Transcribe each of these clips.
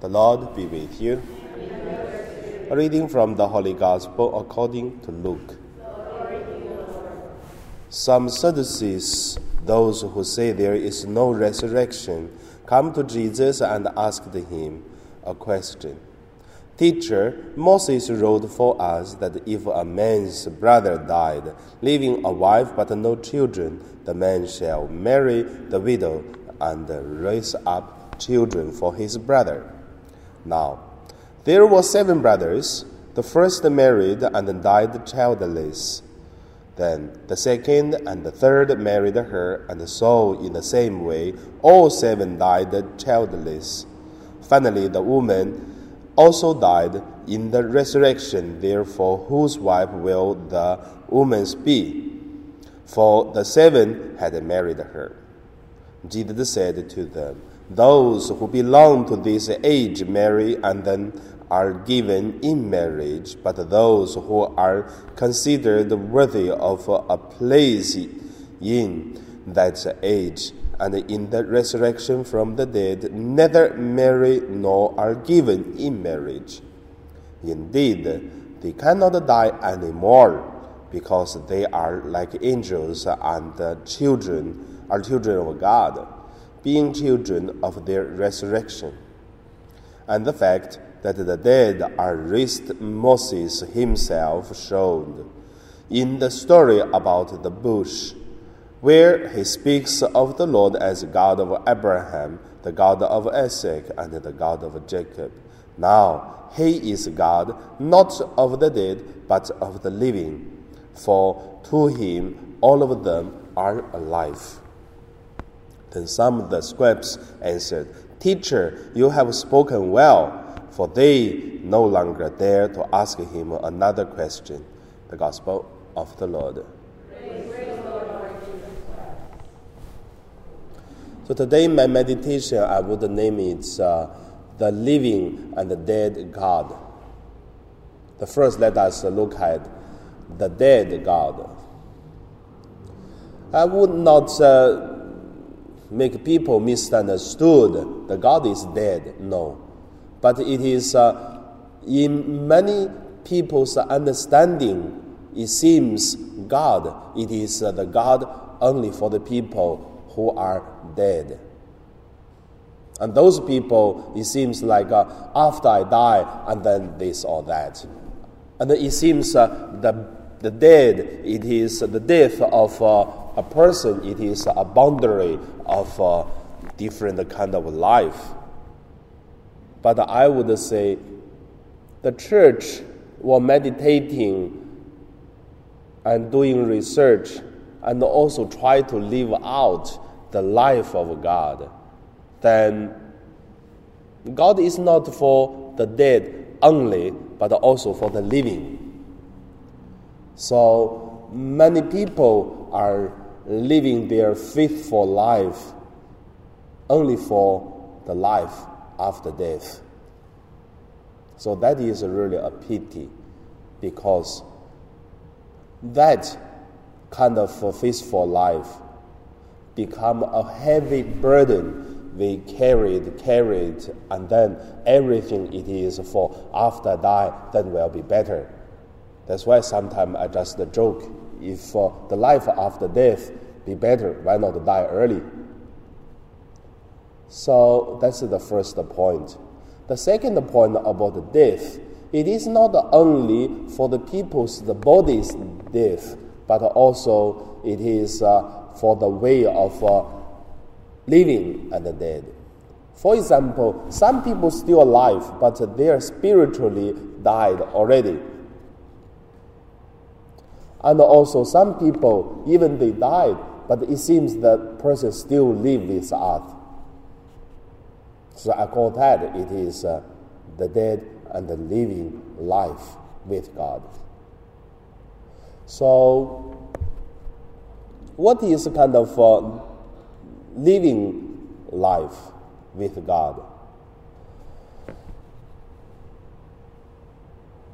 The Lord be with you. A reading from the Holy Gospel according to Luke. Some Sadducees, those who say there is no resurrection, come to Jesus and asked him a question. Teacher, Moses wrote for us that if a man's brother died, leaving a wife but no children, the man shall marry the widow and raise up children for his brother. Now, there were seven brothers. The first married and died childless. Then the second and the third married her, and so in the same way, all seven died childless. Finally, the woman also died in the resurrection. Therefore, whose wife will the woman's be? For the seven had married her. Jesus said to them, Those who belong to this age marry and then are given in marriage, but those who are considered worthy of a place in that age and in the resurrection from the dead neither marry nor are given in marriage. Indeed, they cannot die anymore because they are like angels and children are children of God, being children of their resurrection. And the fact that the dead are raised Moses himself showed in the story about the bush where he speaks of the Lord as God of Abraham, the God of Isaac, and the God of Jacob. Now he is God, not of the dead, but of the living, for to him all of them are alive. Then some of the scribes answered, Teacher, you have spoken well, for they no longer dare to ask him another question. The Gospel of the Lord. So today, my meditation, I would name it uh, The Living and the Dead God. The first, let us look at the dead God. I would not uh, make people misunderstood the God is dead, no. But it is uh, in many people's understanding, it seems God, it is uh, the God only for the people who are dead. And those people, it seems like uh, after I die, and then this or that. And it seems uh, the, the dead, it is the death of uh, a person, it is a boundary of a different kind of life. But I would say the church were meditating and doing research and also try to live out the life of God, then God is not for the dead only, but also for the living. So many people are living their faithful life only for the life after death. So that is really a pity because that kind of faithful life become a heavy burden we carried, carried, and then everything it is for after die, then will be better. That's why sometimes I just joke, if uh, the life after death be better, why not die early? So that's the first point. The second point about the death, it is not only for the people's the body's death, but also it is uh, for the way of uh, living and the dead. For example, some people still alive, but they are spiritually died already. And also some people, even they died, but it seems that person still live this earth. So I call that it is uh, the dead and the living life with God. So what is kind of uh, living life with God?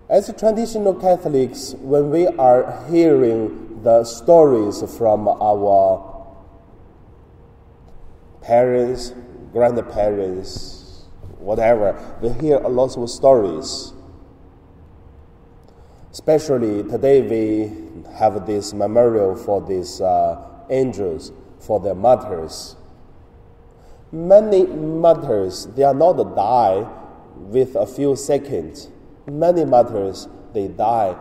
As traditional Catholics, when we are hearing the stories from our parents, grandparents, whatever. We hear a lot of stories. Especially today, we have this memorial for these uh, angels, for their martyrs. Many martyrs, they are not die with a few seconds. Many martyrs, they die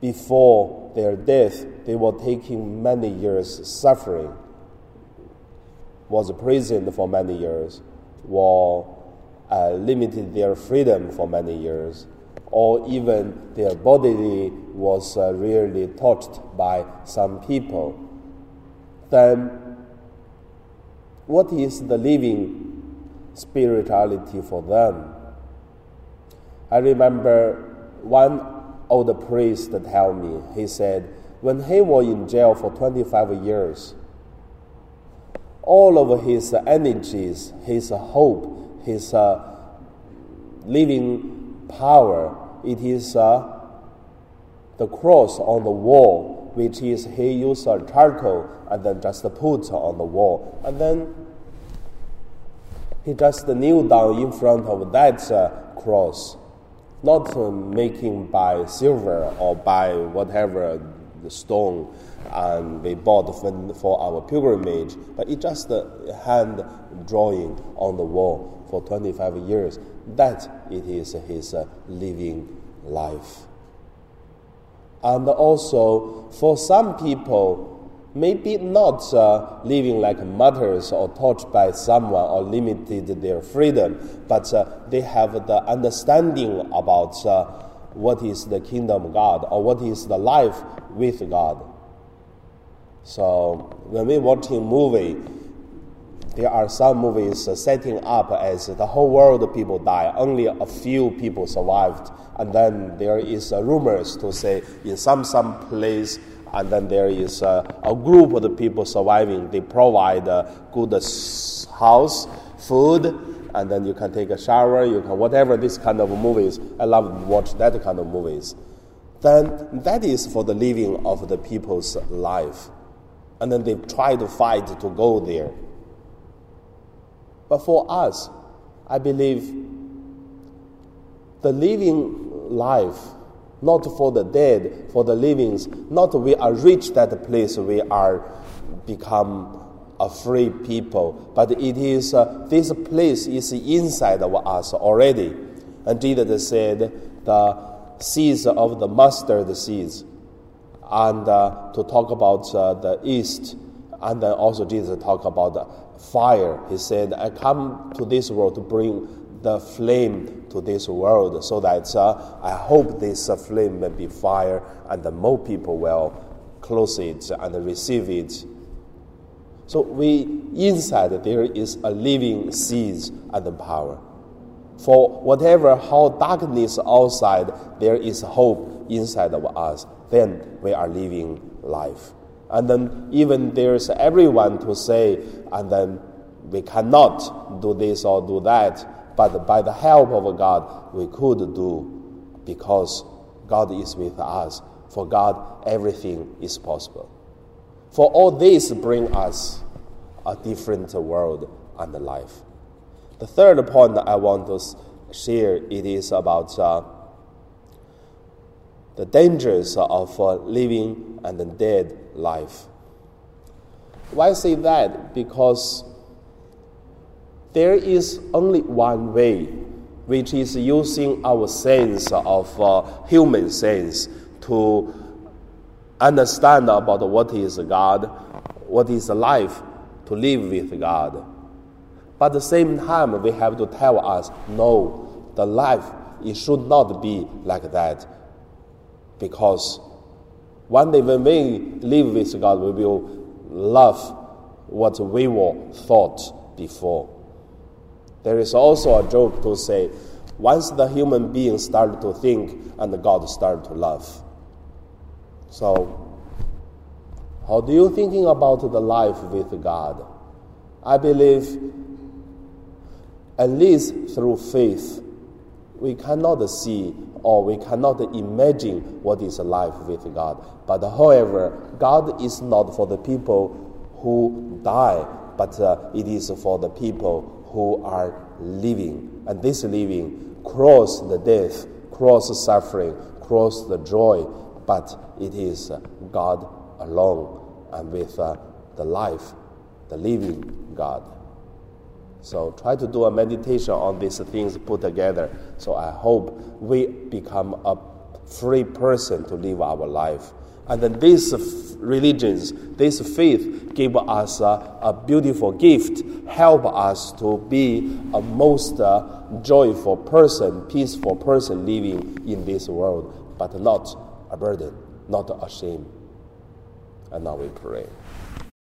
before their death. They were taking many years suffering, was imprisoned for many years, were uh, limited their freedom for many years, or even their body was uh, really touched by some people. Then what is the living spirituality for them? I remember one old priest tell me, he said, when he was in jail for 25 years, all of his energies, his hope, his uh, living power, it is uh, the cross on the wall which is he used a charcoal and then just put on the wall. And then he just kneel down in front of that uh, cross, not uh, making by silver or by whatever the stone and we bought for our pilgrimage, but it just a hand drawing on the wall for 25 years. That it is his uh, living life. And also, for some people, maybe not uh, living like martyrs or touched by someone or limited their freedom, but uh, they have the understanding about uh, what is the kingdom of God or what is the life with God. So when we watching movie, there are some movies setting up as the whole world people die, only a few people survived, and then there is rumors to say in some some place, and then there is a, a group of the people surviving. They provide a good uh, house, food, and then you can take a shower. You can whatever this kind of movies. I love to watch that kind of movies. Then that is for the living of the people's life, and then they try to fight to go there. But for us, I believe the living life, not for the dead, for the livings, not we are reached that place we are become a free people, but it is uh, this place is inside of us already. And Jesus said, the seeds of the mustard seeds, and uh, to talk about uh, the east, and then also Jesus talk about the fire. He said, I come to this world to bring the flame to this world so that uh, I hope this uh, flame may be fire and the more people will close it and receive it. So we inside there is a living seed and the power. For whatever how darkness outside, there is hope inside of us. Then we are living life. And then even there's everyone to say, and then we cannot do this or do that, but by the help of God, we could do because God is with us. For God, everything is possible. For all this bring us a different world and life. The third point I want to share it is about uh, the dangers of uh, living and dead life. Why say that? Because there is only one way, which is using our sense of uh, human sense to understand about what is God, what is life, to live with God. But at the same time, we have to tell us, no, the life it should not be like that because one day when we live with God, we will love what we were thought before. There is also a joke to say, once the human being started to think and God started to love. So, how do you thinking about the life with God? I believe, at least through faith, we cannot see or we cannot imagine what is life with God. But however, God is not for the people who die, but uh, it is for the people who are living. And this living cross the death, cross the suffering, cross the joy, but it is God alone and with uh, the life, the living God. So try to do a meditation on these things put together. So I hope we become a free person to live our life. And then these religions, this faith give us a, a beautiful gift, help us to be a most uh, joyful person, peaceful person living in this world, but not a burden, not a shame. And now we pray.